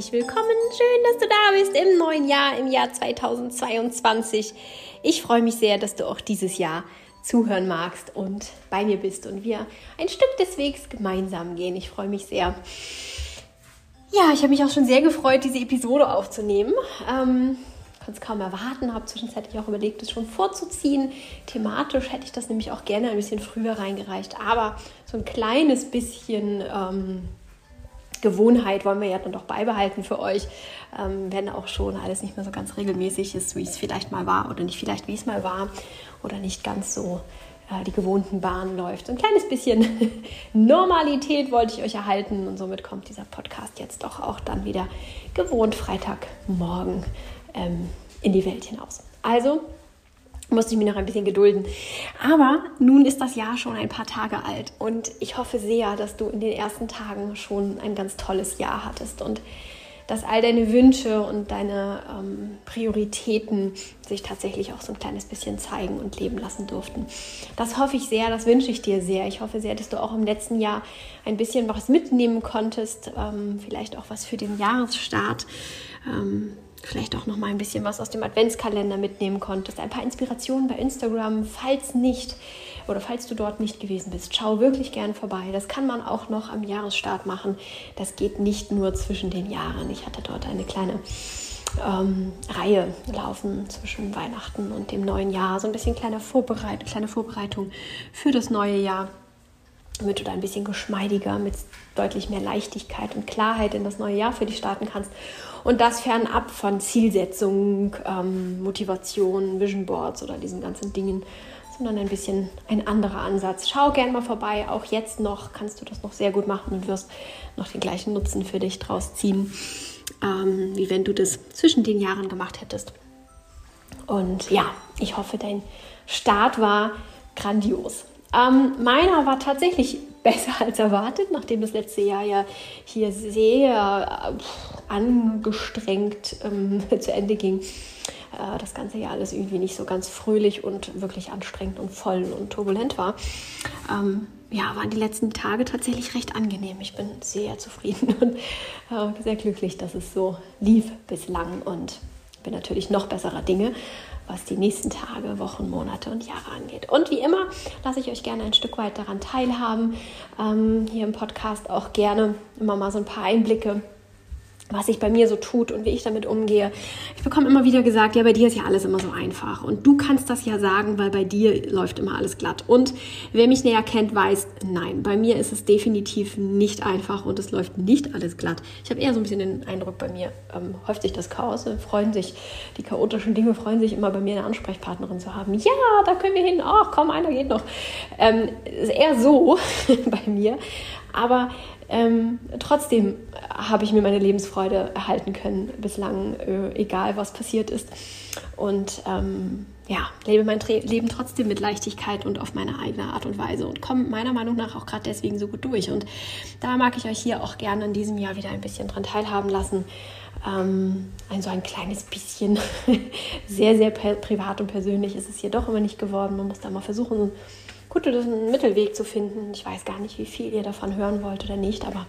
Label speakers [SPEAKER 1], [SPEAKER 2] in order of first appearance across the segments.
[SPEAKER 1] herzlich willkommen. Schön, dass du da bist im neuen Jahr, im Jahr 2022. Ich freue mich sehr, dass du auch dieses Jahr zuhören magst und bei mir bist und wir ein Stück des Wegs gemeinsam gehen. Ich freue mich sehr. Ja, ich habe mich auch schon sehr gefreut, diese Episode aufzunehmen. Ähm, kann es kaum erwarten, habe zwischenzeitlich auch überlegt, es schon vorzuziehen. Thematisch hätte ich das nämlich auch gerne ein bisschen früher reingereicht, aber so ein kleines bisschen ähm, Gewohnheit wollen wir ja dann doch beibehalten für euch, ähm, wenn auch schon alles nicht mehr so ganz regelmäßig ist, wie es vielleicht mal war oder nicht vielleicht wie es mal war oder nicht ganz so äh, die gewohnten Bahnen läuft. So ein kleines bisschen Normalität wollte ich euch erhalten und somit kommt dieser Podcast jetzt doch auch dann wieder gewohnt Freitagmorgen ähm, in die Welt hinaus. Also musste ich mich noch ein bisschen gedulden. Aber nun ist das Jahr schon ein paar Tage alt und ich hoffe sehr, dass du in den ersten Tagen schon ein ganz tolles Jahr hattest und dass all deine Wünsche und deine ähm, Prioritäten sich tatsächlich auch so ein kleines bisschen zeigen und leben lassen durften. Das hoffe ich sehr, das wünsche ich dir sehr. Ich hoffe sehr, dass du auch im letzten Jahr ein bisschen was mitnehmen konntest, ähm, vielleicht auch was für den Jahresstart. Ähm, vielleicht auch noch mal ein bisschen was aus dem Adventskalender mitnehmen konntest, ein paar Inspirationen bei Instagram, falls nicht oder falls du dort nicht gewesen bist, schau wirklich gern vorbei. Das kann man auch noch am Jahresstart machen. Das geht nicht nur zwischen den Jahren. Ich hatte dort eine kleine ähm, Reihe laufen zwischen Weihnachten und dem neuen Jahr, so ein bisschen kleine Vorbereitung, kleine Vorbereitung für das neue Jahr damit du da ein bisschen geschmeidiger, mit deutlich mehr Leichtigkeit und Klarheit in das neue Jahr für dich starten kannst. Und das fernab von Zielsetzung, ähm, Motivation, Vision Boards oder diesen ganzen Dingen, sondern ein bisschen ein anderer Ansatz. Schau gern mal vorbei. Auch jetzt noch kannst du das noch sehr gut machen und wirst noch den gleichen Nutzen für dich draus ziehen, ähm, wie wenn du das zwischen den Jahren gemacht hättest. Und ja, ich hoffe, dein Start war grandios. Ähm, meiner war tatsächlich besser als erwartet, nachdem das letzte Jahr ja hier sehr äh, angestrengt ähm, zu Ende ging. Äh, das ganze Jahr alles irgendwie nicht so ganz fröhlich und wirklich anstrengend und voll und turbulent war. Ähm, ja, waren die letzten Tage tatsächlich recht angenehm. Ich bin sehr zufrieden und äh, sehr glücklich, dass es so lief bislang und bin natürlich noch besserer Dinge, was die nächsten Tage, Wochen, Monate und Jahre angeht. Und wie immer lasse ich euch gerne ein Stück weit daran teilhaben. Ähm, hier im Podcast auch gerne immer mal so ein paar Einblicke was sich bei mir so tut und wie ich damit umgehe. Ich bekomme immer wieder gesagt, ja, bei dir ist ja alles immer so einfach. Und du kannst das ja sagen, weil bei dir läuft immer alles glatt. Und wer mich näher kennt, weiß, nein, bei mir ist es definitiv nicht einfach und es läuft nicht alles glatt. Ich habe eher so ein bisschen den Eindruck, bei mir ähm, häuft sich das Chaos, freuen sich, die chaotischen Dinge freuen sich immer bei mir eine Ansprechpartnerin zu haben. Ja, da können wir hin. Ach, komm, einer geht noch. Ähm, ist eher so bei mir. Aber ähm, trotzdem habe ich mir meine Lebensfreude erhalten können, bislang, äh, egal was passiert ist. Und ähm, ja, lebe mein Tra Leben trotzdem mit Leichtigkeit und auf meine eigene Art und Weise und komme meiner Meinung nach auch gerade deswegen so gut durch. Und da mag ich euch hier auch gerne in diesem Jahr wieder ein bisschen dran teilhaben lassen. Ähm, ein so ein kleines bisschen sehr, sehr privat und persönlich ist es hier doch immer nicht geworden. Man muss da mal versuchen, gut, das ist ein Mittelweg zu finden. Ich weiß gar nicht, wie viel ihr davon hören wollt oder nicht, aber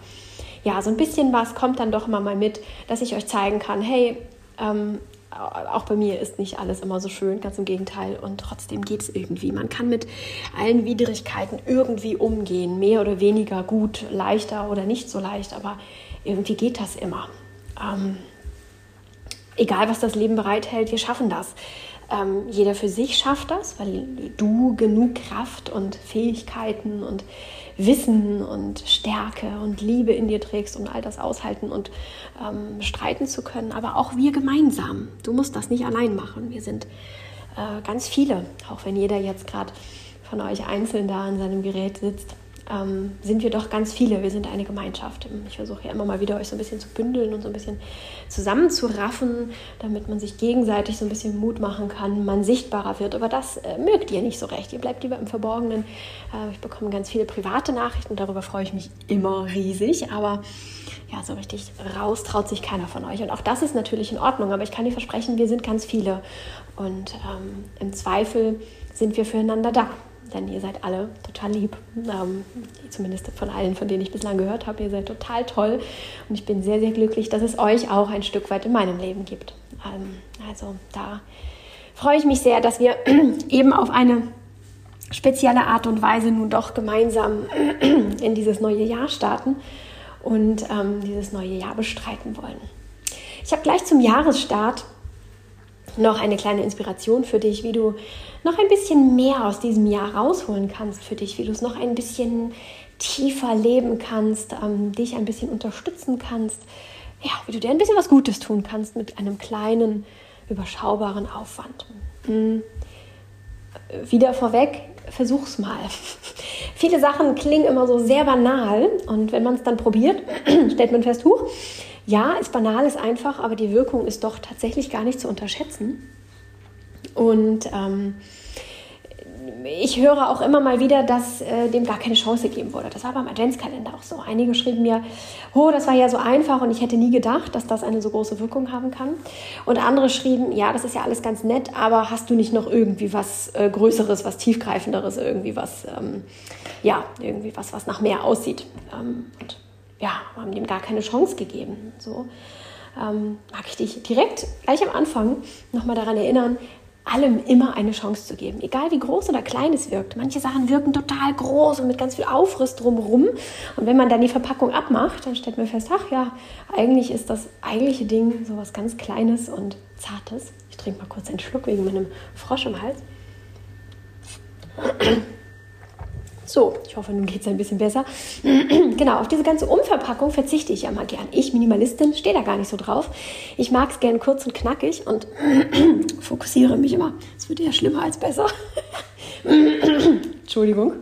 [SPEAKER 1] ja, so ein bisschen was kommt dann doch immer mal mit, dass ich euch zeigen kann, hey, ähm, auch bei mir ist nicht alles immer so schön, ganz im Gegenteil. Und trotzdem geht es irgendwie. Man kann mit allen Widrigkeiten irgendwie umgehen, mehr oder weniger gut, leichter oder nicht so leicht, aber irgendwie geht das immer. Ähm, egal, was das Leben bereithält, wir schaffen das. Ähm, jeder für sich schafft das, weil du genug Kraft und Fähigkeiten und Wissen und Stärke und Liebe in dir trägst, um all das aushalten und ähm, streiten zu können. Aber auch wir gemeinsam. Du musst das nicht allein machen. Wir sind äh, ganz viele, auch wenn jeder jetzt gerade von euch einzeln da an seinem Gerät sitzt ähm, sind wir doch ganz viele. Wir sind eine Gemeinschaft. Ich versuche ja immer mal wieder euch so ein bisschen zu bündeln und so ein bisschen zusammenzuraffen, damit man sich gegenseitig so ein bisschen Mut machen kann, man sichtbarer wird. Aber das äh, mögt ihr nicht so recht. Ihr bleibt lieber im Verborgenen. Äh, ich bekomme ganz viele private Nachrichten, darüber freue ich mich immer riesig. Aber ja, so richtig raus traut sich keiner von euch. Und auch das ist natürlich in Ordnung. Aber ich kann dir versprechen, wir sind ganz viele. Und ähm, im Zweifel sind wir füreinander da denn ihr seid alle total lieb. Ähm, zumindest von allen, von denen ich bislang gehört habe. Ihr seid total toll und ich bin sehr, sehr glücklich, dass es euch auch ein Stück weit in meinem Leben gibt. Ähm, also da freue ich mich sehr, dass wir eben auf eine spezielle Art und Weise nun doch gemeinsam in dieses neue Jahr starten und ähm, dieses neue Jahr bestreiten wollen. Ich habe gleich zum Jahresstart noch eine kleine Inspiration für dich, wie du noch ein bisschen mehr aus diesem Jahr rausholen kannst für dich, wie du es noch ein bisschen tiefer leben kannst, ähm, dich ein bisschen unterstützen kannst, ja, wie du dir ein bisschen was Gutes tun kannst mit einem kleinen, überschaubaren Aufwand. Mhm. Wieder vorweg, versuch's mal. Viele Sachen klingen immer so sehr banal und wenn man es dann probiert, stellt man fest, huch, ja, ist banal, ist einfach, aber die Wirkung ist doch tatsächlich gar nicht zu unterschätzen. Und ähm, ich höre auch immer mal wieder, dass äh, dem gar keine Chance gegeben wurde. Das war beim Adventskalender auch so. Einige schrieben mir, oh, das war ja so einfach und ich hätte nie gedacht, dass das eine so große Wirkung haben kann. Und andere schrieben, ja, das ist ja alles ganz nett, aber hast du nicht noch irgendwie was äh, Größeres, was Tiefgreifenderes, irgendwie was, ähm, ja, irgendwie was, was nach mehr aussieht. Ähm, und ja, haben dem gar keine Chance gegeben. So ähm, mag ich dich direkt gleich am Anfang nochmal daran erinnern, allem immer eine Chance zu geben. Egal wie groß oder klein es wirkt. Manche Sachen wirken total groß und mit ganz viel Aufriss drumherum. Und wenn man dann die Verpackung abmacht, dann stellt man fest, ach ja, eigentlich ist das eigentliche Ding so was ganz Kleines und Zartes. Ich trinke mal kurz einen Schluck wegen meinem Frosch im Hals. So, ich hoffe, nun geht es ein bisschen besser. genau, auf diese ganze Umverpackung verzichte ich ja mal gern. Ich, Minimalistin, stehe da gar nicht so drauf. Ich mag es gern kurz und knackig und fokussiere mich immer. Es wird eher schlimmer als besser. Entschuldigung.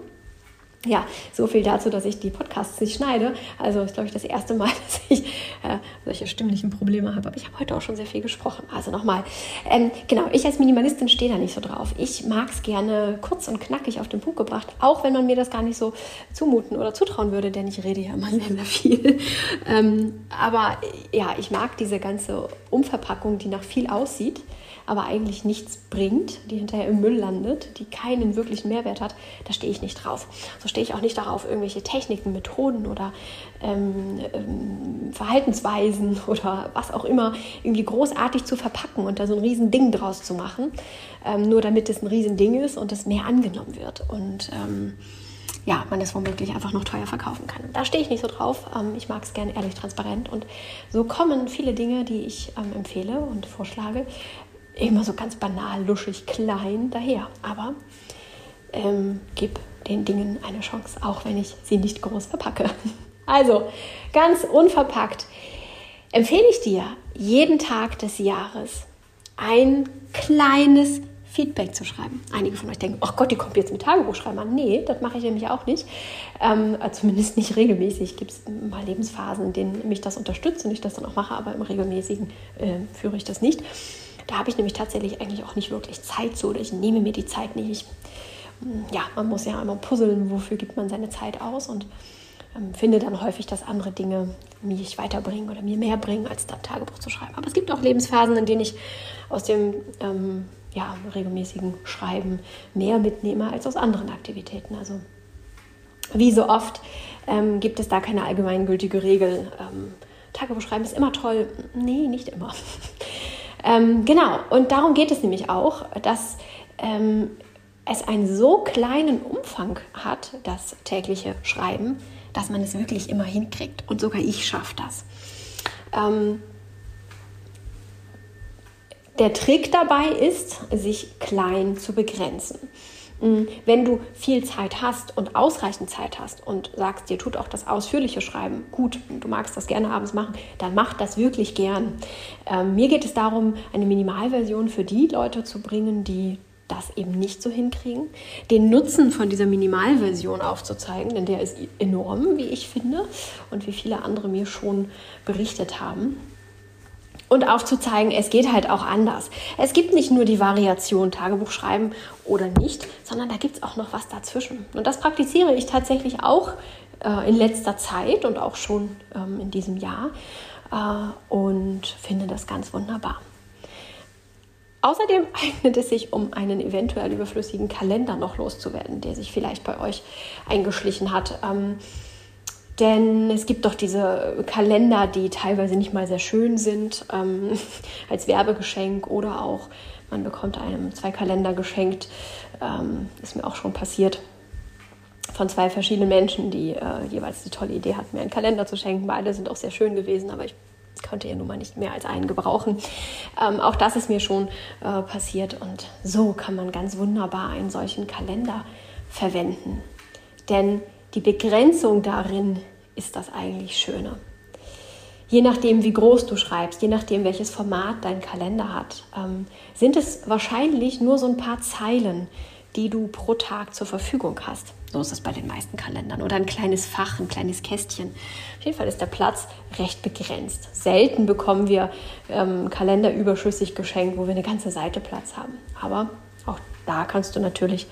[SPEAKER 1] Ja, so viel dazu, dass ich die Podcasts nicht schneide. Also ist, glaube ich, das erste Mal, dass ich äh, solche stimmlichen Probleme habe. Aber ich habe heute auch schon sehr viel gesprochen. Also nochmal. Ähm, genau, ich als Minimalistin stehe da nicht so drauf. Ich mag es gerne kurz und knackig auf den Punkt gebracht, auch wenn man mir das gar nicht so zumuten oder zutrauen würde, denn ich rede ja immer sehr, sehr viel. Ähm, aber ja, ich mag diese ganze Umverpackung, die nach viel aussieht aber eigentlich nichts bringt, die hinterher im Müll landet, die keinen wirklichen Mehrwert hat, da stehe ich nicht drauf. So stehe ich auch nicht darauf, irgendwelche Techniken, Methoden oder ähm, ähm, Verhaltensweisen oder was auch immer irgendwie großartig zu verpacken und da so ein riesen Ding draus zu machen, ähm, nur damit es ein riesen Ding ist und es mehr angenommen wird. Und ähm, ja, man es womöglich einfach noch teuer verkaufen kann. Da stehe ich nicht so drauf. Ähm, ich mag es gerne ehrlich transparent. Und so kommen viele Dinge, die ich empfehle und vorschlage, immer so ganz banal, luschig, klein daher. Aber ähm, gib den Dingen eine Chance, auch wenn ich sie nicht groß verpacke. Also, ganz unverpackt empfehle ich dir, jeden Tag des Jahres ein kleines Feedback zu schreiben. Einige von euch denken, ach Gott, die kommt jetzt mit Tagebuch schreiben. Nee, das mache ich nämlich auch nicht. Ähm, zumindest nicht regelmäßig. Gibt es mal Lebensphasen, in denen mich das unterstützt und ich das dann auch mache, aber im regelmäßigen äh, führe ich das nicht. Da habe ich nämlich tatsächlich eigentlich auch nicht wirklich Zeit zu oder ich nehme mir die Zeit nicht. Ich, hm, ja, man muss ja immer puzzeln, wofür gibt man seine Zeit aus und ähm, finde dann häufig, dass andere Dinge mich weiterbringen oder mir mehr bringen, als da Tagebuch zu schreiben. Aber es gibt auch Lebensphasen, in denen ich aus dem ähm, ja, regelmäßigen Schreiben mehr mitnehme als aus anderen Aktivitäten. Also wie so oft ähm, gibt es da keine allgemeingültige Regel. Ähm, Tagebuch schreiben ist immer toll. Nee, nicht immer. Ähm, genau, und darum geht es nämlich auch, dass ähm, es einen so kleinen Umfang hat, das tägliche Schreiben, dass man es wirklich immer hinkriegt. Und sogar ich schaffe das. Ähm, der Trick dabei ist, sich klein zu begrenzen. Mm, wenn du viel Zeit hast und ausreichend Zeit hast und sagst, dir tut auch das ausführliche Schreiben gut, du magst das gerne abends machen, dann mach das wirklich gern. Ähm, mir geht es darum, eine Minimalversion für die Leute zu bringen, die das eben nicht so hinkriegen, den Nutzen von dieser Minimalversion aufzuzeigen, denn der ist enorm, wie ich finde, und wie viele andere mir schon berichtet haben und aufzuzeigen, es geht halt auch anders. Es gibt nicht nur die Variation Tagebuch schreiben oder nicht, sondern da gibt es auch noch was dazwischen. Und das praktiziere ich tatsächlich auch äh, in letzter Zeit und auch schon ähm, in diesem Jahr äh, und finde das ganz wunderbar. Außerdem eignet es sich, um einen eventuell überflüssigen Kalender noch loszuwerden, der sich vielleicht bei euch eingeschlichen hat. Ähm, denn es gibt doch diese Kalender, die teilweise nicht mal sehr schön sind, ähm, als Werbegeschenk oder auch man bekommt einem zwei Kalender geschenkt. Ähm, ist mir auch schon passiert von zwei verschiedenen Menschen, die äh, jeweils die tolle Idee hatten, mir einen Kalender zu schenken. Beide sind auch sehr schön gewesen, aber ich konnte ja nun mal nicht mehr als einen gebrauchen. Ähm, auch das ist mir schon äh, passiert und so kann man ganz wunderbar einen solchen Kalender verwenden. Denn die Begrenzung darin ist das eigentlich Schöne. Je nachdem, wie groß du schreibst, je nachdem, welches Format dein Kalender hat, ähm, sind es wahrscheinlich nur so ein paar Zeilen, die du pro Tag zur Verfügung hast. So ist es bei den meisten Kalendern. Oder ein kleines Fach, ein kleines Kästchen. Auf jeden Fall ist der Platz recht begrenzt. Selten bekommen wir ähm, Kalender überschüssig geschenkt, wo wir eine ganze Seite Platz haben. Aber auch da kannst du natürlich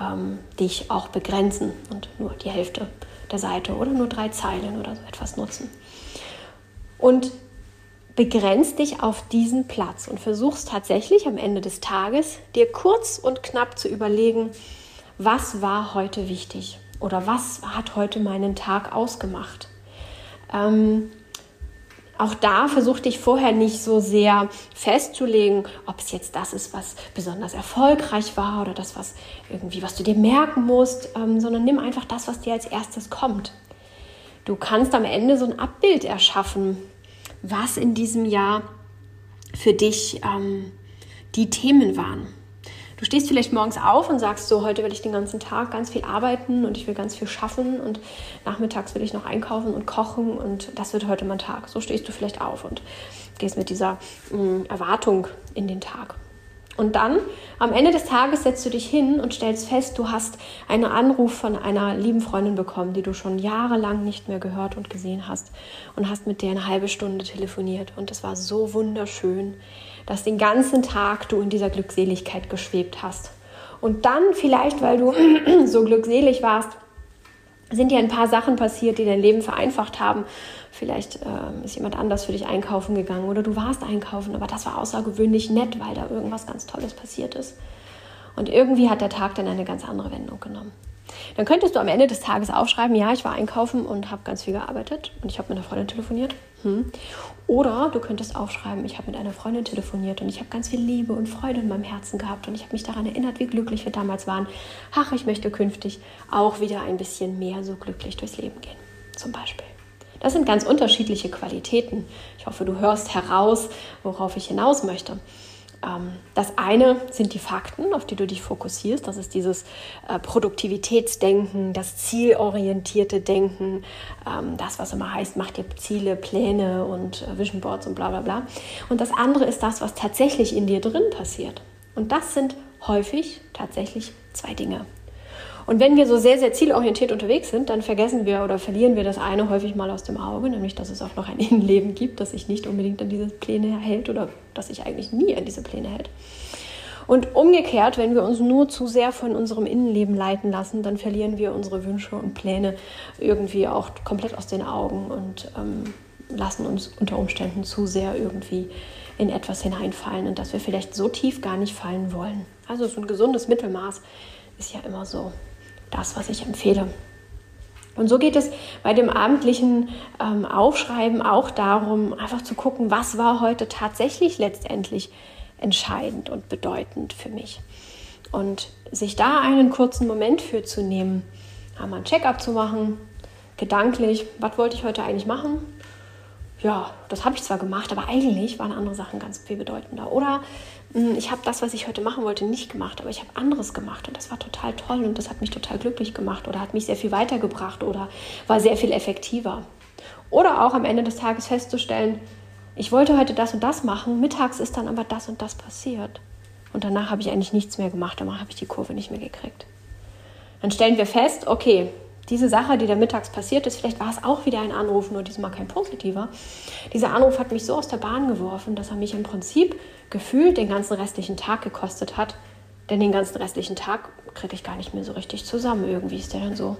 [SPEAKER 1] ähm, dich auch begrenzen und nur die Hälfte der Seite oder nur drei Zeilen oder so etwas nutzen. Und begrenzt dich auf diesen Platz und versuchst tatsächlich am Ende des Tages dir kurz und knapp zu überlegen, was war heute wichtig oder was hat heute meinen Tag ausgemacht. Ähm, auch da versuch dich vorher nicht so sehr festzulegen, ob es jetzt das ist, was besonders erfolgreich war oder das, was irgendwie, was du dir merken musst, ähm, sondern nimm einfach das, was dir als erstes kommt. Du kannst am Ende so ein Abbild erschaffen, was in diesem Jahr für dich ähm, die Themen waren. Du stehst vielleicht morgens auf und sagst so, heute will ich den ganzen Tag ganz viel arbeiten und ich will ganz viel schaffen und nachmittags will ich noch einkaufen und kochen und das wird heute mein Tag. So stehst du vielleicht auf und gehst mit dieser mh, mm, Erwartung in den Tag. Und dann am Ende des Tages setzt du dich hin und stellst fest, du hast einen Anruf von einer lieben Freundin bekommen, die du schon jahrelang nicht mehr gehört und gesehen hast und hast mit der eine halbe Stunde telefoniert. Und es war so wunderschön, dass den ganzen Tag du in dieser Glückseligkeit geschwebt hast. Und dann vielleicht, weil du so glückselig warst, sind dir ein paar Sachen passiert, die dein Leben vereinfacht haben. Vielleicht äh, ist jemand anders für dich einkaufen gegangen oder du warst einkaufen, aber das war außergewöhnlich nett, weil da irgendwas ganz Tolles passiert ist. Und irgendwie hat der Tag dann eine ganz andere Wendung genommen. Dann könntest du am Ende des Tages aufschreiben, ja, ich war einkaufen und habe ganz viel gearbeitet und ich habe mit einer Freundin telefoniert. Hm. Oder du könntest aufschreiben, ich habe mit einer Freundin telefoniert und ich habe ganz viel Liebe und Freude in meinem Herzen gehabt und ich habe mich daran erinnert, wie glücklich wir damals waren. Ach, ich möchte künftig auch wieder ein bisschen mehr so glücklich durchs Leben gehen, zum Beispiel. Das sind ganz unterschiedliche Qualitäten. Ich hoffe, du hörst heraus, worauf ich hinaus möchte. Ähm, das eine sind die Fakten, auf die du dich fokussierst. Das ist dieses äh, Produktivitätsdenken, das zielorientierte Denken, ähm, das, was immer heißt, mach dir Ziele, Pläne und äh, Vision Boards und bla bla bla. Und das andere ist das, was tatsächlich in dir drin passiert. Und das sind häufig tatsächlich zwei Dinge. Und wenn wir so sehr, sehr zielorientiert unterwegs sind, dann vergessen wir oder verlieren wir das eine häufig mal aus dem Auge, nämlich dass es auch noch ein Innenleben gibt, das sich nicht unbedingt an diese Pläne hält oder das sich eigentlich nie an diese Pläne hält. Und umgekehrt, wenn wir uns nur zu sehr von unserem Innenleben leiten lassen, dann verlieren wir unsere Wünsche und Pläne irgendwie auch komplett aus den Augen und ähm, lassen uns unter Umständen zu sehr irgendwie in etwas hineinfallen und dass wir vielleicht so tief gar nicht fallen wollen. Also so ein gesundes Mittelmaß ist ja immer so das, was ich empfehle. Und so geht es bei dem abendlichen ähm, Aufschreiben auch darum, einfach zu gucken, was war heute tatsächlich letztendlich entscheidend und bedeutend für mich. Und sich da einen kurzen Moment für zu nehmen, einmal ein Check-up zu machen, gedanklich, was wollte ich heute eigentlich machen? Ja, das habe ich zwar gemacht, aber eigentlich waren andere Sachen ganz viel bedeutender. Oder ich habe das, was ich heute machen wollte, nicht gemacht, aber ich habe anderes gemacht und das war total toll und das hat mich total glücklich gemacht oder hat mich sehr viel weitergebracht oder war sehr viel effektiver. Oder auch am Ende des Tages festzustellen, ich wollte heute das und das machen, mittags ist dann aber das und das passiert. Und danach habe ich eigentlich nichts mehr gemacht, danach habe ich die Kurve nicht mehr gekriegt. Dann stellen wir fest, okay, diese Sache, die da mittags passiert ist, vielleicht war es auch wieder ein Anruf, nur diesmal kein positiver. Dieser Anruf hat mich so aus der Bahn geworfen, dass er mich im Prinzip gefühlt den ganzen restlichen Tag gekostet hat. Denn den ganzen restlichen Tag kriege ich gar nicht mehr so richtig zusammen. Irgendwie ist der dann so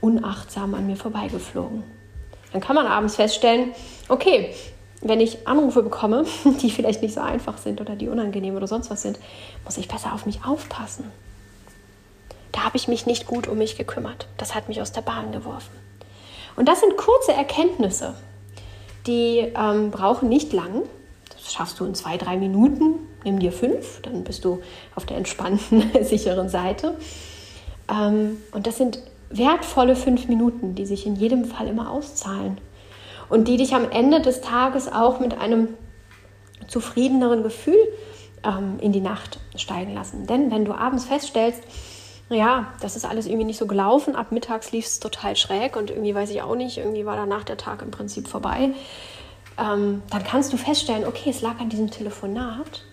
[SPEAKER 1] unachtsam an mir vorbeigeflogen. Dann kann man abends feststellen, okay, wenn ich Anrufe bekomme, die vielleicht nicht so einfach sind oder die unangenehm oder sonst was sind, muss ich besser auf mich aufpassen. Da habe ich mich nicht gut um mich gekümmert. Das hat mich aus der Bahn geworfen. Und das sind kurze Erkenntnisse, die ähm, brauchen nicht lang. Das schaffst du in zwei, drei Minuten. Nimm dir fünf, dann bist du auf der entspannten, sicheren Seite. Ähm, und das sind wertvolle fünf Minuten, die sich in jedem Fall immer auszahlen und die dich am Ende des Tages auch mit einem zufriedeneren Gefühl ähm, in die Nacht steigen lassen. Denn wenn du abends feststellst, ja, das ist alles irgendwie nicht so gelaufen. Ab mittags lief es total schräg und irgendwie weiß ich auch nicht, irgendwie war danach der Tag im Prinzip vorbei. Ähm, dann kannst du feststellen, okay, es lag an diesem Telefonat.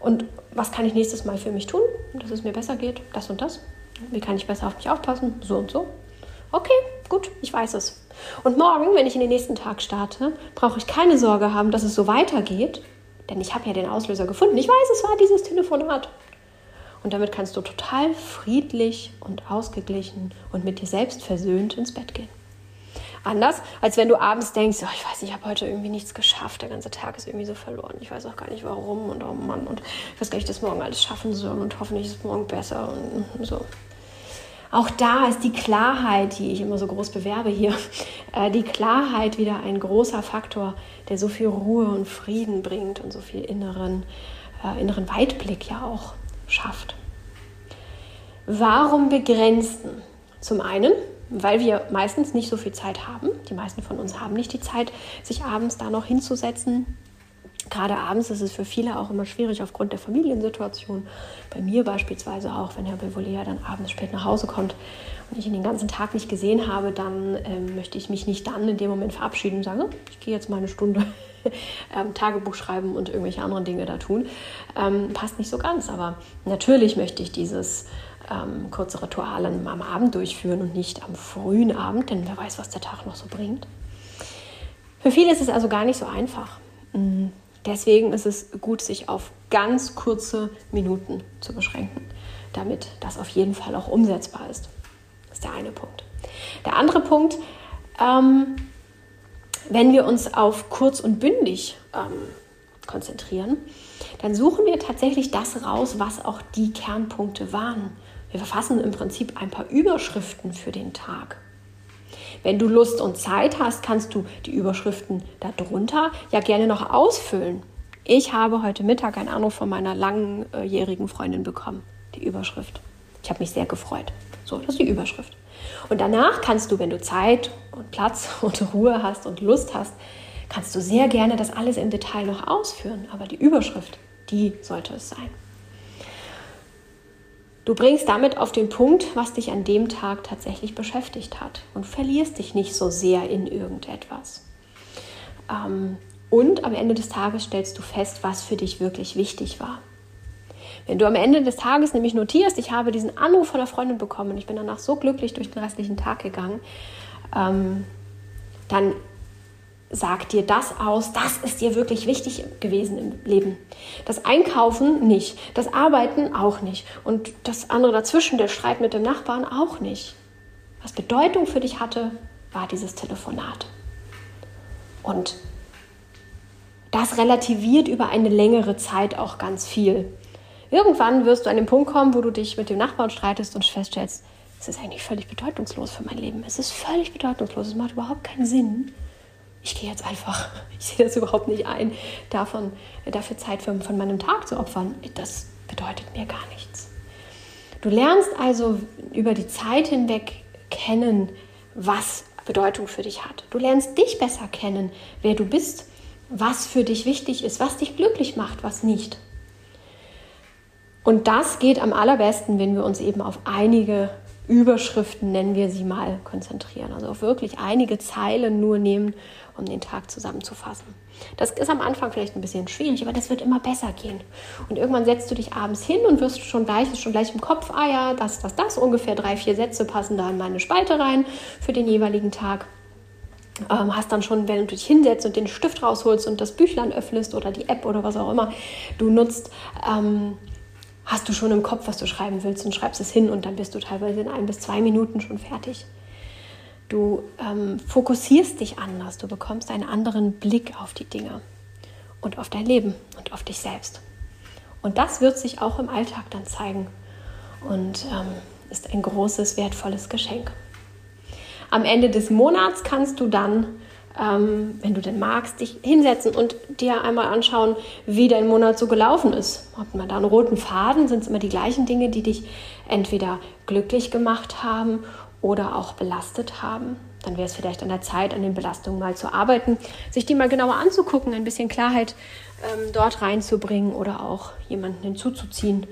[SPEAKER 1] Und was kann ich nächstes Mal für mich tun, dass es mir besser geht? Das und das. Wie kann ich besser auf mich aufpassen? So und so. Okay, gut, ich weiß es. Und morgen, wenn ich in den nächsten Tag starte, brauche ich keine Sorge haben, dass es so weitergeht, denn ich habe ja den Auslöser gefunden. Ich weiß, es war dieses Telefonat. Und damit kannst du total friedlich und ausgeglichen und mit dir selbst versöhnt ins Bett gehen. Anders, als wenn du abends denkst, oh, ich weiß, ich habe heute irgendwie nichts geschafft, der ganze Tag ist irgendwie so verloren. Ich weiß auch gar nicht warum und oh Mann und ich weiß gar nicht, dass morgen alles schaffen soll und hoffentlich ist es morgen besser und so. Auch da ist die Klarheit, die ich immer so groß bewerbe hier, äh, die Klarheit wieder ein großer Faktor, der so viel Ruhe und Frieden bringt und so viel inneren, äh, inneren Weitblick ja auch schafft. Warum begrenzen? Zum einen, weil wir meistens nicht so viel Zeit haben. Die meisten von uns haben nicht die Zeit, sich abends da noch hinzusetzen. Gerade abends ist es für viele auch immer schwierig aufgrund der Familiensituation. Bei mir beispielsweise auch, wenn Herr Bevolea dann abends spät nach Hause kommt und ich ihn den ganzen Tag nicht gesehen habe, dann ähm, möchte ich mich nicht dann in dem Moment verabschieden und sagen, ich gehe jetzt mal eine Stunde ähm, Tagebuch schreiben und irgendwelche anderen Dinge da tun. Ähm, passt nicht so ganz, aber natürlich möchte ich dieses ähm, kurze Ritual am Abend durchführen und nicht am frühen Abend, denn wer weiß, was der Tag noch so bringt. Für viele ist es also gar nicht so einfach. Mm, deswegen ist es gut, sich auf ganz kurze Minuten zu beschränken, damit das auf jeden Fall auch umsetzbar ist. Ist der eine Punkt. Der andere Punkt, ähm, wenn wir uns auf kurz und bündig ähm, konzentrieren, dann suchen wir tatsächlich das raus, was auch die Kernpunkte waren. Wir verfassen im Prinzip ein paar Überschriften für den Tag. Wenn du Lust und Zeit hast, kannst du die Überschriften darunter ja gerne noch ausfüllen. Ich habe heute Mittag einen Anruf von meiner langjährigen Freundin bekommen. Die Überschrift. Ich habe mich sehr gefreut. So, das ist die Überschrift. Und danach kannst du, wenn du Zeit und Platz und Ruhe hast und Lust hast, kannst du sehr gerne das alles im Detail noch ausführen. Aber die Überschrift, die sollte es sein. Du bringst damit auf den Punkt, was dich an dem Tag tatsächlich beschäftigt hat und verlierst dich nicht so sehr in irgendetwas. Ähm, und am Ende des Tages stellst du fest, was für dich wirklich wichtig war. Wenn du am Ende des Tages nämlich notierst, ich habe diesen Anruf von einer Freundin bekommen und ich bin danach so glücklich durch den restlichen Tag gegangen, ähm, dann sagt dir das aus, das ist dir wirklich wichtig gewesen im Leben. Das Einkaufen nicht, das Arbeiten auch nicht und das andere dazwischen, der Streit mit dem Nachbarn auch nicht. Was Bedeutung für dich hatte, war dieses Telefonat. Und das relativiert über eine längere Zeit auch ganz viel. Irgendwann wirst du an den Punkt kommen, wo du dich mit dem Nachbarn streitest und feststellst, es ist eigentlich völlig bedeutungslos für mein Leben. Es ist völlig bedeutungslos. Es macht überhaupt keinen Sinn. Ich gehe jetzt einfach, ich sehe das überhaupt nicht ein, davon, dafür Zeit für, von meinem Tag zu opfern. Das bedeutet mir gar nichts. Du lernst also über die Zeit hinweg kennen, was Bedeutung für dich hat. Du lernst dich besser kennen, wer du bist, was für dich wichtig ist, was dich glücklich macht, was nicht. Und das geht am allerbesten, wenn wir uns eben auf einige Überschriften, nennen wir sie mal, konzentrieren. Also auf wirklich einige Zeilen nur nehmen, um den Tag zusammenzufassen. Das ist am Anfang vielleicht ein bisschen schwierig, aber das wird immer besser gehen. Und irgendwann setzt du dich abends hin und wirst schon gleich, schon gleich im Kopf, ah ja, das, das, das, ungefähr drei, vier Sätze passen da in meine Spalte rein für den jeweiligen Tag. Ähm, hast dann schon, wenn du dich hinsetzt und den Stift rausholst und das Büchlein öffnest oder die App oder was auch immer du nutzt, ähm, hast du schon im Kopf, was du schreiben willst und schreibst es hin und dann bist du teilweise in ein bis zwei Minuten schon fertig. Du ähm, fokussierst dich anders, du bekommst einen anderen Blick auf die Dinge und auf dein Leben und auf dich selbst. Und das wird sich auch im Alltag dann zeigen und ähm, ist ein großes, wertvolles Geschenk. Am Ende des Monats kannst du dann, ähm, wenn du denn magst, dich hinsetzen und dir einmal anschauen, wie dein Monat so gelaufen ist. Hat man da einen roten Faden? Sind es immer die gleichen Dinge, die dich entweder glücklich gemacht haben oder auch belastet haben? Dann wäre es vielleicht an der Zeit, an den Belastungen mal zu arbeiten, sich die mal genauer anzugucken, ein bisschen Klarheit ähm, dort reinzubringen oder auch jemanden hinzuzuziehen.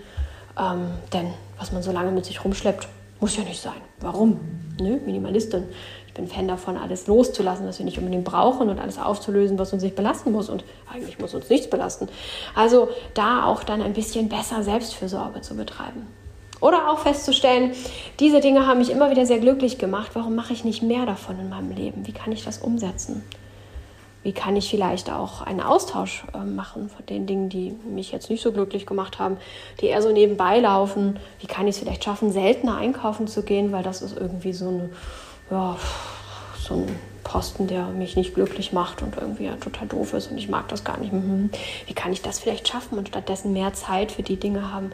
[SPEAKER 1] Ähm, denn was man so lange mit sich rumschleppt, muss ja nicht sein. Warum? Nö, Minimalistin. Bin Fan davon, alles loszulassen, was wir nicht unbedingt brauchen und alles aufzulösen, was uns nicht belasten muss. Und eigentlich muss uns nichts belasten. Also da auch dann ein bisschen besser Selbstfürsorge zu betreiben. Oder auch festzustellen, diese Dinge haben mich immer wieder sehr glücklich gemacht. Warum mache ich nicht mehr davon in meinem Leben? Wie kann ich das umsetzen? Wie kann ich vielleicht auch einen Austausch äh, machen von den Dingen, die mich jetzt nicht so glücklich gemacht haben, die eher so nebenbei laufen? Wie kann ich es vielleicht schaffen, seltener einkaufen zu gehen, weil das ist irgendwie so, eine, ja, so ein Posten, der mich nicht glücklich macht und irgendwie ja total doof ist und ich mag das gar nicht. Mhm. Wie kann ich das vielleicht schaffen und stattdessen mehr Zeit für die Dinge haben,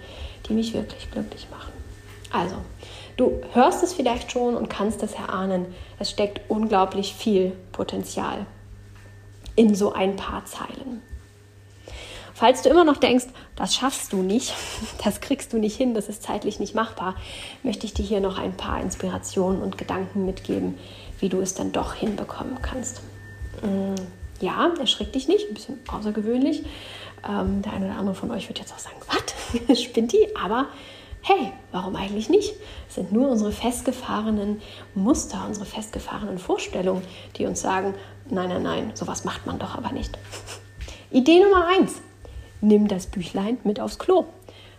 [SPEAKER 1] die mich wirklich glücklich machen? Also, du hörst es vielleicht schon und kannst es erahnen. Es steckt unglaublich viel Potenzial in so ein paar Zeilen. Falls du immer noch denkst, das schaffst du nicht, das kriegst du nicht hin, das ist zeitlich nicht machbar, möchte ich dir hier noch ein paar Inspirationen und Gedanken mitgeben, wie du es dann doch hinbekommen kannst. Mm, ja, erschrick dich nicht, ein bisschen außergewöhnlich. Ähm, der eine oder andere von euch wird jetzt auch sagen, was, spinnt die? Aber hey, warum eigentlich nicht? Es sind nur unsere festgefahrenen Muster, unsere festgefahrenen Vorstellungen, die uns sagen, nein, nein, nein, sowas macht man doch aber nicht. Idee Nummer eins: Nimm das Büchlein mit aufs Klo.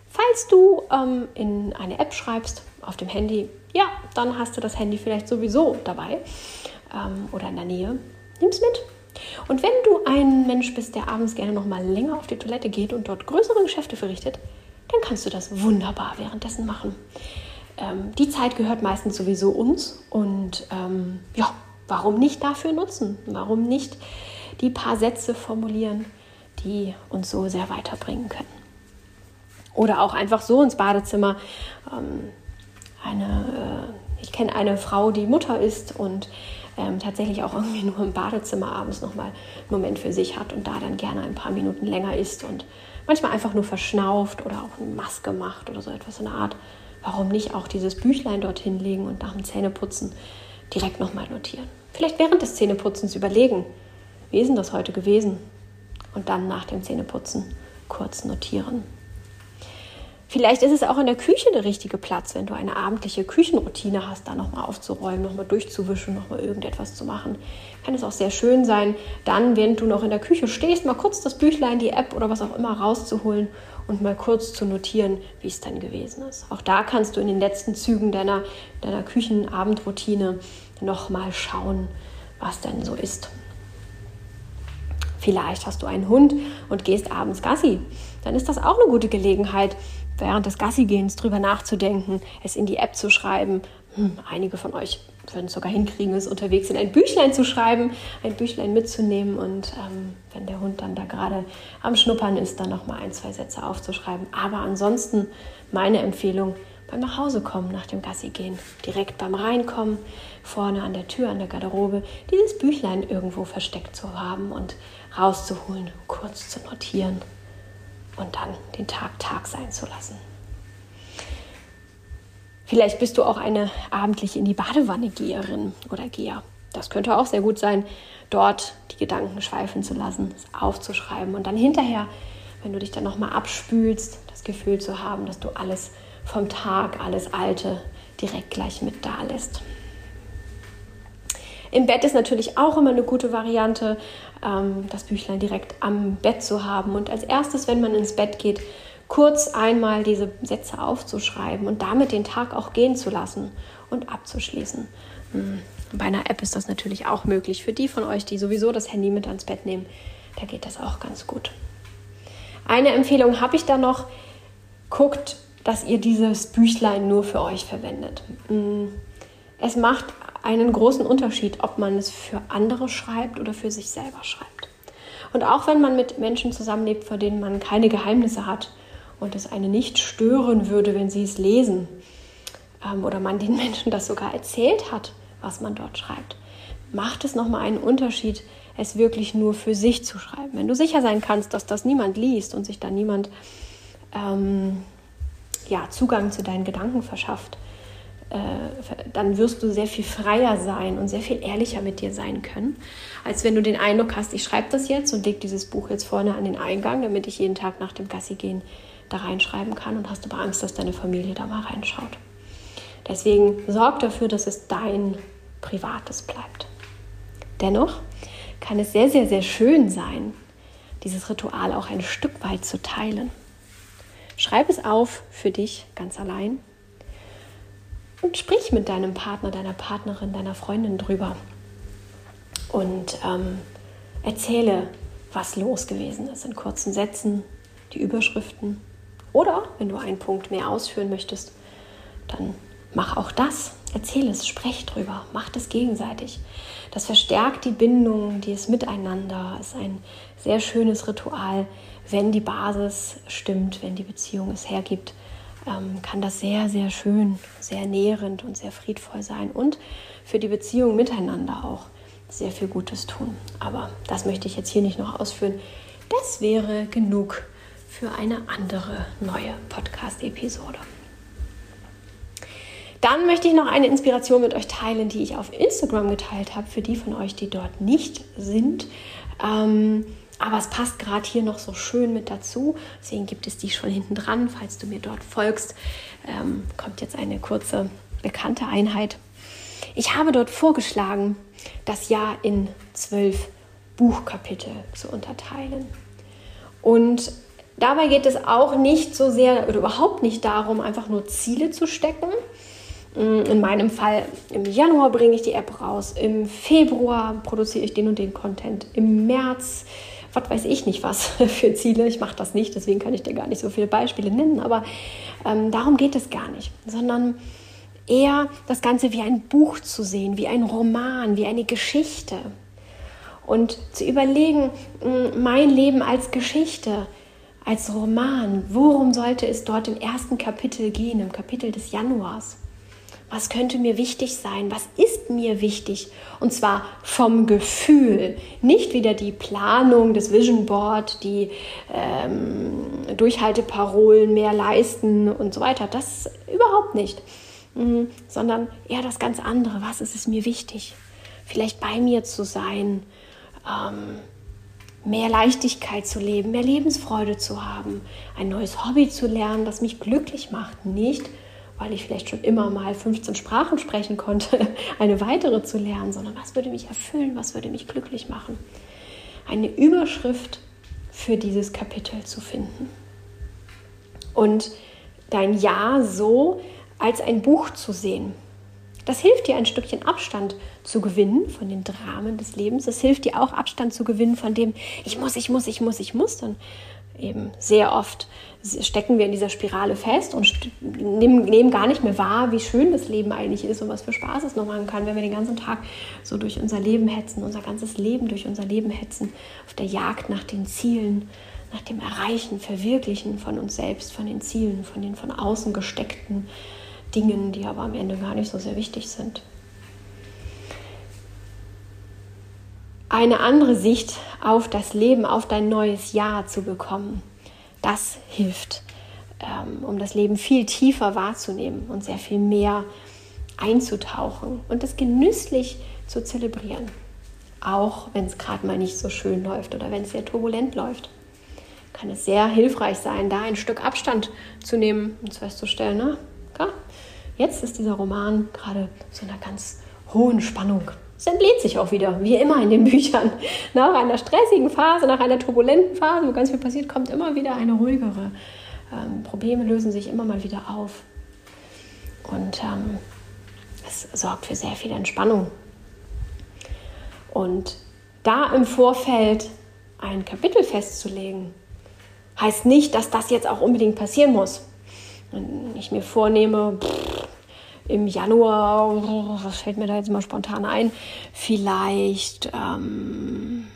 [SPEAKER 1] Falls du ähm, in eine App schreibst auf dem Handy, ja, dann hast du das Handy vielleicht sowieso dabei ähm, oder in der Nähe. Nimm es mit. Und wenn du ein Mensch bist, der abends gerne noch mal länger auf die Toilette geht und dort größere Geschäfte verrichtet, dann kannst du das wunderbar währenddessen machen. Ähm, die Zeit gehört meistens sowieso uns und ähm, ja, warum nicht dafür nutzen? Warum nicht die paar Sätze formulieren, die uns so sehr weiterbringen können? Oder auch einfach so ins Badezimmer. Ähm, eine, äh, ich kenne eine Frau, die Mutter ist und ähm, tatsächlich auch irgendwie nur im Badezimmer abends nochmal einen Moment für sich hat und da dann gerne ein paar Minuten länger ist und manchmal einfach nur verschnauft oder auch eine Maske macht oder so etwas in der Art. Warum nicht auch dieses Büchlein dorthin legen und nach dem Zähneputzen direkt nochmal notieren? Vielleicht während des Zähneputzens überlegen, wie ist denn das heute gewesen? Und dann nach dem Zähneputzen kurz notieren. Vielleicht ist es auch in der Küche der richtige Platz, wenn du eine abendliche Küchenroutine hast, da nochmal aufzuräumen, nochmal durchzuwischen, nochmal irgendetwas zu machen. Kann es auch sehr schön sein, dann, während du noch in der Küche stehst, mal kurz das Büchlein, die App oder was auch immer rauszuholen und mal kurz zu notieren, wie es dann gewesen ist. Auch da kannst du in den letzten Zügen deiner, deiner Küchenabendroutine nochmal schauen, was denn so ist. Vielleicht hast du einen Hund und gehst abends Gassi. Dann ist das auch eine gute Gelegenheit, während des Gassigehens drüber nachzudenken, es in die App zu schreiben. Hm, einige von euch würden es sogar hinkriegen, es unterwegs in ein Büchlein zu schreiben, ein Büchlein mitzunehmen und ähm, wenn der Hund dann da gerade am Schnuppern ist, dann noch mal ein, zwei Sätze aufzuschreiben. Aber ansonsten meine Empfehlung, beim Nachhausekommen nach dem Gassigehen, direkt beim Reinkommen, vorne an der Tür, an der Garderobe, dieses Büchlein irgendwo versteckt zu haben und rauszuholen, kurz zu notieren und dann den Tag Tag sein zu lassen. Vielleicht bist du auch eine abendlich in die Badewanne Geherin oder Geher. Das könnte auch sehr gut sein, dort die Gedanken schweifen zu lassen, es aufzuschreiben und dann hinterher, wenn du dich dann nochmal abspülst, das Gefühl zu haben, dass du alles vom Tag, alles Alte direkt gleich mit da lässt. Im Bett ist natürlich auch immer eine gute Variante, ähm, das Büchlein direkt am Bett zu haben. Und als erstes, wenn man ins Bett geht, kurz einmal diese Sätze aufzuschreiben und damit den Tag auch gehen zu lassen und abzuschließen. Hm, bei einer App ist das natürlich auch möglich. Für die von euch, die sowieso das Handy mit ans Bett nehmen, da geht das auch ganz gut. Eine Empfehlung habe ich da noch. Guckt, dass ihr dieses Büchlein nur für euch verwendet. Hm, es macht einen großen Unterschied, ob man es für andere schreibt oder für sich selber schreibt. Und auch wenn man mit Menschen zusammenlebt, vor denen man keine Geheimnisse hat und es eine nicht stören würde, wenn sie es lesen ähm, oder man den Menschen das sogar erzählt hat, was man dort schreibt, macht es nochmal einen Unterschied, es wirklich nur für sich zu schreiben. Wenn du sicher sein kannst, dass das niemand liest und sich dann niemand ähm, ja, Zugang zu deinen Gedanken verschafft, äh, dann wirst du sehr viel freier sein und sehr viel ehrlicher mit dir sein können, als wenn du den Eindruck hast, ich schreibe das jetzt und leg dieses Buch jetzt vorne an den Eingang, damit ich jeden Tag nach dem Gassi gehen da reinschreiben kann und hast aber Angst, dass deine Familie da mal reinschaut. Deswegen sorg dafür, dass es dein Privates bleibt. Dennoch kann es sehr, sehr, sehr schön sein, dieses Ritual auch ein Stück weit zu teilen. Schreib es auf für dich ganz allein und sprich mit deinem Partner, deiner Partnerin, deiner Freundin drüber und ähm, erzähle, was los gewesen ist in kurzen Sätzen, die Überschriften. Oder wenn du einen Punkt mehr ausführen möchtest, dann mach auch das. Erzähle es, sprech drüber, mach das gegenseitig. Das verstärkt die Bindung, die ist miteinander, ist ein sehr schönes Ritual, wenn die Basis stimmt, wenn die Beziehung es hergibt ähm, kann das sehr, sehr schön, sehr nährend und sehr friedvoll sein und für die Beziehung miteinander auch sehr viel Gutes tun. Aber das möchte ich jetzt hier nicht noch ausführen. Das wäre genug für eine andere neue Podcast-Episode. Dann möchte ich noch eine Inspiration mit euch teilen, die ich auf Instagram geteilt habe, für die von euch, die dort nicht sind. Ähm, aber es passt gerade hier noch so schön mit dazu. Deswegen gibt es die schon hinten dran. Falls du mir dort folgst, ähm, kommt jetzt eine kurze bekannte Einheit. Ich habe dort vorgeschlagen, das Jahr in zwölf Buchkapitel zu unterteilen. Und dabei geht es auch nicht so sehr oder überhaupt nicht darum, einfach nur Ziele zu stecken. Mm, in meinem Fall im Januar bringe ich die App raus, im Februar produziere ich den und den Content, im März was weiß ich nicht was für Ziele. Ich mache das nicht, deswegen kann ich dir gar nicht so viele Beispiele nennen. Aber ähm, darum geht es gar nicht, sondern eher das Ganze wie ein Buch zu sehen, wie ein Roman, wie eine Geschichte. Und zu überlegen, mein Leben als Geschichte, als Roman, worum sollte es dort im ersten Kapitel gehen, im Kapitel des Januars? Was könnte mir wichtig sein, was ist mir wichtig. Und zwar vom Gefühl, nicht wieder die Planung, des Vision Board, die ähm, Durchhalteparolen mehr leisten und so weiter. Das überhaupt nicht, mhm, sondern eher das ganz andere. Was ist es mir wichtig? Vielleicht bei mir zu sein. Ähm, mehr Leichtigkeit zu leben, mehr Lebensfreude zu haben, ein neues Hobby zu lernen, das mich glücklich macht, nicht weil ich vielleicht schon immer mal 15 Sprachen sprechen konnte, eine weitere zu lernen, sondern was würde mich erfüllen, was würde mich glücklich machen. Eine Überschrift für dieses Kapitel zu finden. Und dein Ja so als ein Buch zu sehen. Das hilft dir, ein Stückchen Abstand zu gewinnen von den Dramen des Lebens. Es hilft dir auch, Abstand zu gewinnen von dem, ich muss, ich muss, ich muss, ich muss. Dann eben sehr oft stecken wir in dieser Spirale fest und nehmen, nehmen, gar nicht mehr wahr, wie schön das Leben eigentlich ist und was für Spaß es noch machen kann, wenn wir den ganzen Tag so durch unser Leben hetzen, unser ganzes Leben durch unser Leben hetzen, auf der Jagd nach den Zielen, nach dem Erreichen, Verwirklichen von uns selbst, von den Zielen, von den von außen gesteckten Dingen, die aber am Ende gar nicht so sehr wichtig sind. Eine andere Sicht auf das Leben, auf dein neues Jahr zu bekommen. Das hilft, ähm, um das Leben viel tiefer wahrzunehmen und sehr viel mehr einzutauchen und es genüsslich zu zelebrieren. Auch wenn es gerade mal nicht so schön läuft oder wenn es sehr turbulent läuft, kann es sehr hilfreich sein, da ein Stück Abstand zu nehmen und festzustellen, na, klar, jetzt ist dieser Roman gerade so einer ganz hohen Spannung es entlädt sich auch wieder, wie immer in den Büchern. Nach einer stressigen Phase, nach einer turbulenten Phase, wo ganz viel passiert, kommt immer wieder eine ruhigere. Ähm, Probleme lösen sich immer mal wieder auf. Und ähm, es sorgt für sehr viel Entspannung. Und da im Vorfeld ein Kapitel festzulegen, heißt nicht, dass das jetzt auch unbedingt passieren muss. Wenn ich mir vornehme, pff, im Januar, was fällt mir da jetzt mal spontan ein, vielleicht ähm,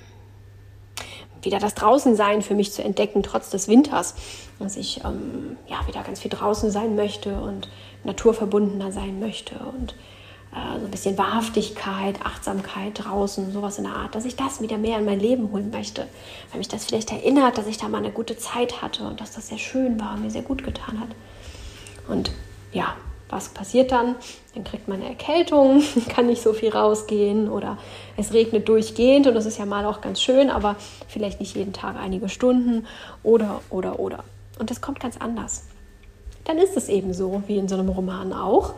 [SPEAKER 1] wieder das Draußensein für mich zu entdecken, trotz des Winters. Dass ich ähm, ja, wieder ganz viel draußen sein möchte und naturverbundener sein möchte und äh, so ein bisschen Wahrhaftigkeit, Achtsamkeit draußen, sowas in der Art, dass ich das wieder mehr in mein Leben holen möchte. Weil mich das vielleicht erinnert, dass ich da mal eine gute Zeit hatte und dass das sehr schön war und mir sehr gut getan hat. Und ja, was passiert dann? Dann kriegt man eine Erkältung, kann nicht so viel rausgehen oder es regnet durchgehend und das ist ja mal auch ganz schön, aber vielleicht nicht jeden Tag einige Stunden oder, oder, oder. Und das kommt ganz anders. Dann ist es eben so, wie in so einem Roman auch.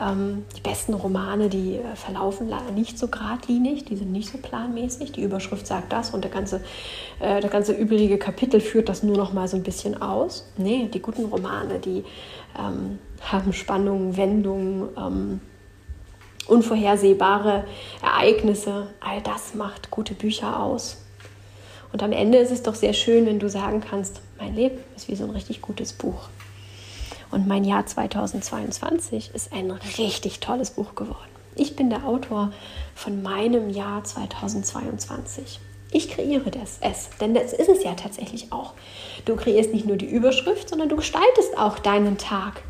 [SPEAKER 1] Ähm, die besten Romane, die äh, verlaufen leider nicht so geradlinig, die sind nicht so planmäßig. Die Überschrift sagt das und der ganze, äh, der ganze übrige Kapitel führt das nur noch mal so ein bisschen aus. Nee, die guten Romane, die ähm, haben Spannungen, Wendungen, ähm, unvorhersehbare Ereignisse. All das macht gute Bücher aus. Und am Ende ist es doch sehr schön, wenn du sagen kannst, mein Leben ist wie so ein richtig gutes Buch. Und mein Jahr 2022 ist ein richtig tolles Buch geworden. Ich bin der Autor von meinem Jahr 2022. Ich kreiere das es, denn das ist es ja tatsächlich auch. Du kreierst nicht nur die Überschrift, sondern du gestaltest auch deinen Tag.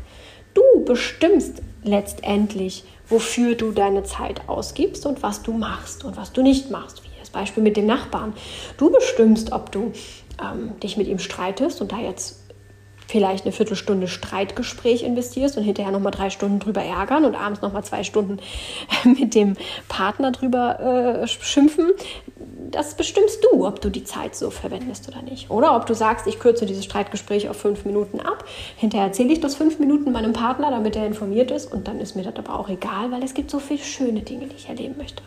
[SPEAKER 1] Du bestimmst letztendlich, wofür du deine Zeit ausgibst und was du machst und was du nicht machst. Wie das Beispiel mit dem Nachbarn. Du bestimmst, ob du ähm, dich mit ihm streitest und da jetzt vielleicht eine Viertelstunde Streitgespräch investierst und hinterher nochmal drei Stunden drüber ärgern und abends nochmal zwei Stunden mit dem Partner drüber äh, schimpfen, das bestimmst du, ob du die Zeit so verwendest oder nicht. Oder ob du sagst, ich kürze dieses Streitgespräch auf fünf Minuten ab, hinterher erzähle ich das fünf Minuten meinem Partner, damit er informiert ist und dann ist mir das aber auch egal, weil es gibt so viele schöne Dinge, die ich erleben möchte.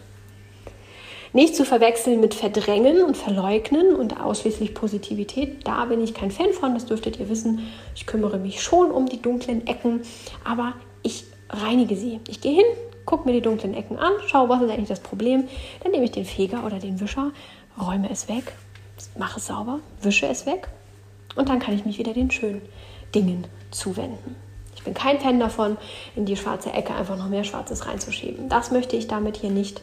[SPEAKER 1] Nicht zu verwechseln mit Verdrängen und Verleugnen und ausschließlich Positivität. Da bin ich kein Fan von, das dürftet ihr wissen. Ich kümmere mich schon um die dunklen Ecken, aber ich reinige sie. Ich gehe hin, gucke mir die dunklen Ecken an, schaue, was ist eigentlich das Problem. Dann nehme ich den Feger oder den Wischer, räume es weg, mache es sauber, wische es weg und dann kann ich mich wieder den schönen Dingen zuwenden. Ich bin kein Fan davon, in die schwarze Ecke einfach noch mehr Schwarzes reinzuschieben. Das möchte ich damit hier nicht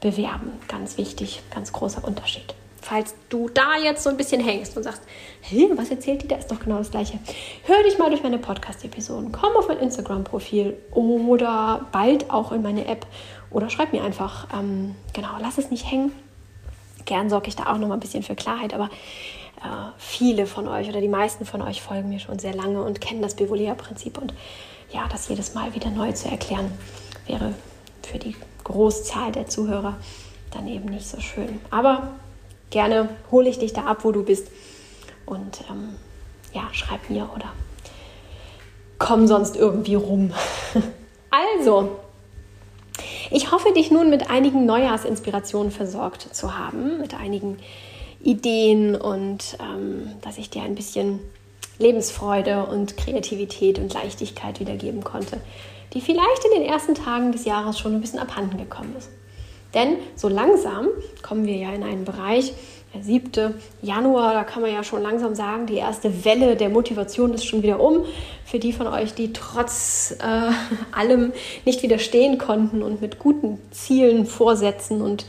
[SPEAKER 1] bewerben. Ganz wichtig, ganz großer Unterschied. Falls du da jetzt so ein bisschen hängst und sagst, hey, was erzählt die, da ist doch genau das Gleiche. Hör dich mal durch meine Podcast-Episoden, komm auf mein Instagram-Profil oder bald auch in meine App oder schreib mir einfach, ähm, genau, lass es nicht hängen. Gern sorge ich da auch noch mal ein bisschen für Klarheit, aber äh, viele von euch oder die meisten von euch folgen mir schon sehr lange und kennen das Bevolia-Prinzip und ja, das jedes Mal wieder neu zu erklären, wäre für die Großzahl der Zuhörer dann eben nicht so schön. Aber gerne hole ich dich da ab, wo du bist. Und ähm, ja, schreib mir oder komm sonst irgendwie rum. also, ich hoffe, dich nun mit einigen Neujahrsinspirationen versorgt zu haben, mit einigen Ideen und ähm, dass ich dir ein bisschen Lebensfreude und Kreativität und Leichtigkeit wiedergeben konnte die vielleicht in den ersten Tagen des Jahres schon ein bisschen abhanden gekommen ist. Denn so langsam kommen wir ja in einen Bereich, der 7. Januar, da kann man ja schon langsam sagen, die erste Welle der Motivation ist schon wieder um. Für die von euch, die trotz äh, allem nicht widerstehen konnten und mit guten Zielen, Vorsätzen und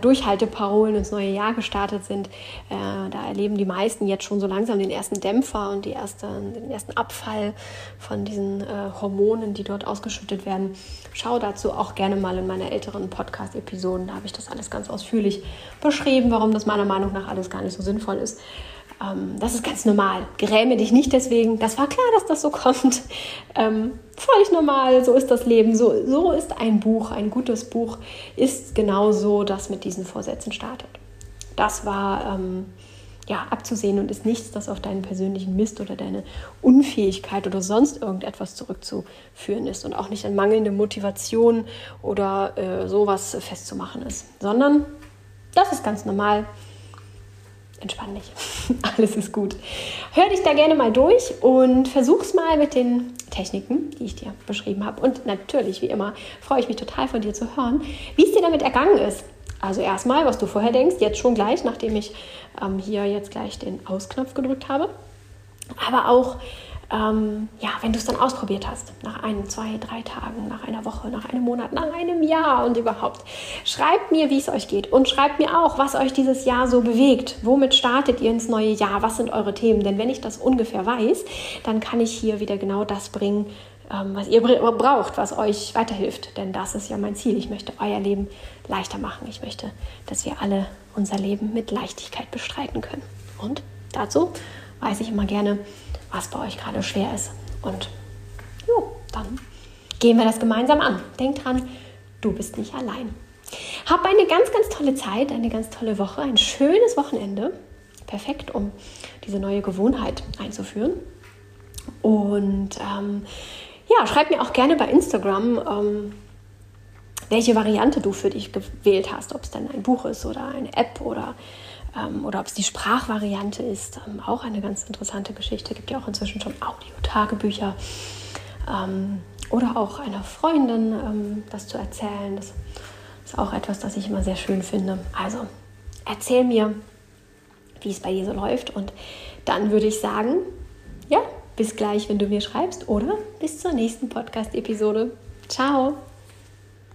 [SPEAKER 1] Durchhalteparolen ins neue Jahr gestartet sind, äh, da erleben die meisten jetzt schon so langsam den ersten Dämpfer und die erste, den ersten Abfall von diesen äh, Hormonen, die dort ausgeschüttet werden. Schau dazu auch gerne mal in meine älteren Podcast-Episoden. Da habe ich das alles ganz ausführlich beschrieben, warum das meiner Meinung nach alles gar nicht so sinnvoll ist. Ähm, das ist ganz normal. Gräme dich nicht deswegen. Das war klar, dass das so kommt. Ähm, völlig normal, so ist das Leben. So, so ist ein Buch, ein gutes Buch ist genauso, das mit diesen Vorsätzen startet. Das war ähm, ja, abzusehen und ist nichts, das auf deinen persönlichen Mist oder deine Unfähigkeit oder sonst irgendetwas zurückzuführen ist und auch nicht an mangelnde Motivation oder äh, sowas festzumachen ist, sondern das ist ganz normal entspann dich. Alles ist gut. Hör dich da gerne mal durch und versuch's mal mit den Techniken, die ich dir beschrieben habe. Und natürlich, wie immer, freue ich mich total von dir zu hören, wie es dir damit ergangen ist. Also erstmal, was du vorher denkst, jetzt schon gleich, nachdem ich ähm, hier jetzt gleich den Ausknopf gedrückt habe. Aber auch, ähm, ja, wenn du es dann ausprobiert hast, nach ein, zwei, drei Tagen, nach einer Woche, nach einem Monat, nach einem Jahr und überhaupt. Schreibt mir, wie es euch geht und schreibt mir auch, was euch dieses Jahr so bewegt. Womit startet ihr ins neue Jahr? Was sind eure Themen? Denn wenn ich das ungefähr weiß, dann kann ich hier wieder genau das bringen, ähm, was ihr braucht, was euch weiterhilft. Denn das ist ja mein Ziel. Ich möchte euer Leben leichter machen. Ich möchte, dass wir alle unser Leben mit Leichtigkeit bestreiten können. Und dazu weiß ich immer gerne, was bei euch gerade schwer ist. Und jo, dann gehen wir das gemeinsam an. Denkt dran, du bist nicht allein. Hab eine ganz, ganz tolle Zeit, eine ganz tolle Woche, ein schönes Wochenende. Perfekt, um diese neue Gewohnheit einzuführen. Und ähm, ja, schreib mir auch gerne bei Instagram, ähm, welche Variante du für dich gewählt hast. Ob es dann ein Buch ist oder eine App oder oder ob es die Sprachvariante ist. Ähm, auch eine ganz interessante Geschichte. Gibt ja auch inzwischen schon Audio-Tagebücher. Ähm, oder auch einer Freundin ähm, das zu erzählen. Das ist auch etwas, das ich immer sehr schön finde. Also erzähl mir, wie es bei dir so läuft. Und dann würde ich sagen, ja, bis gleich, wenn du mir schreibst oder bis zur nächsten Podcast-Episode. Ciao!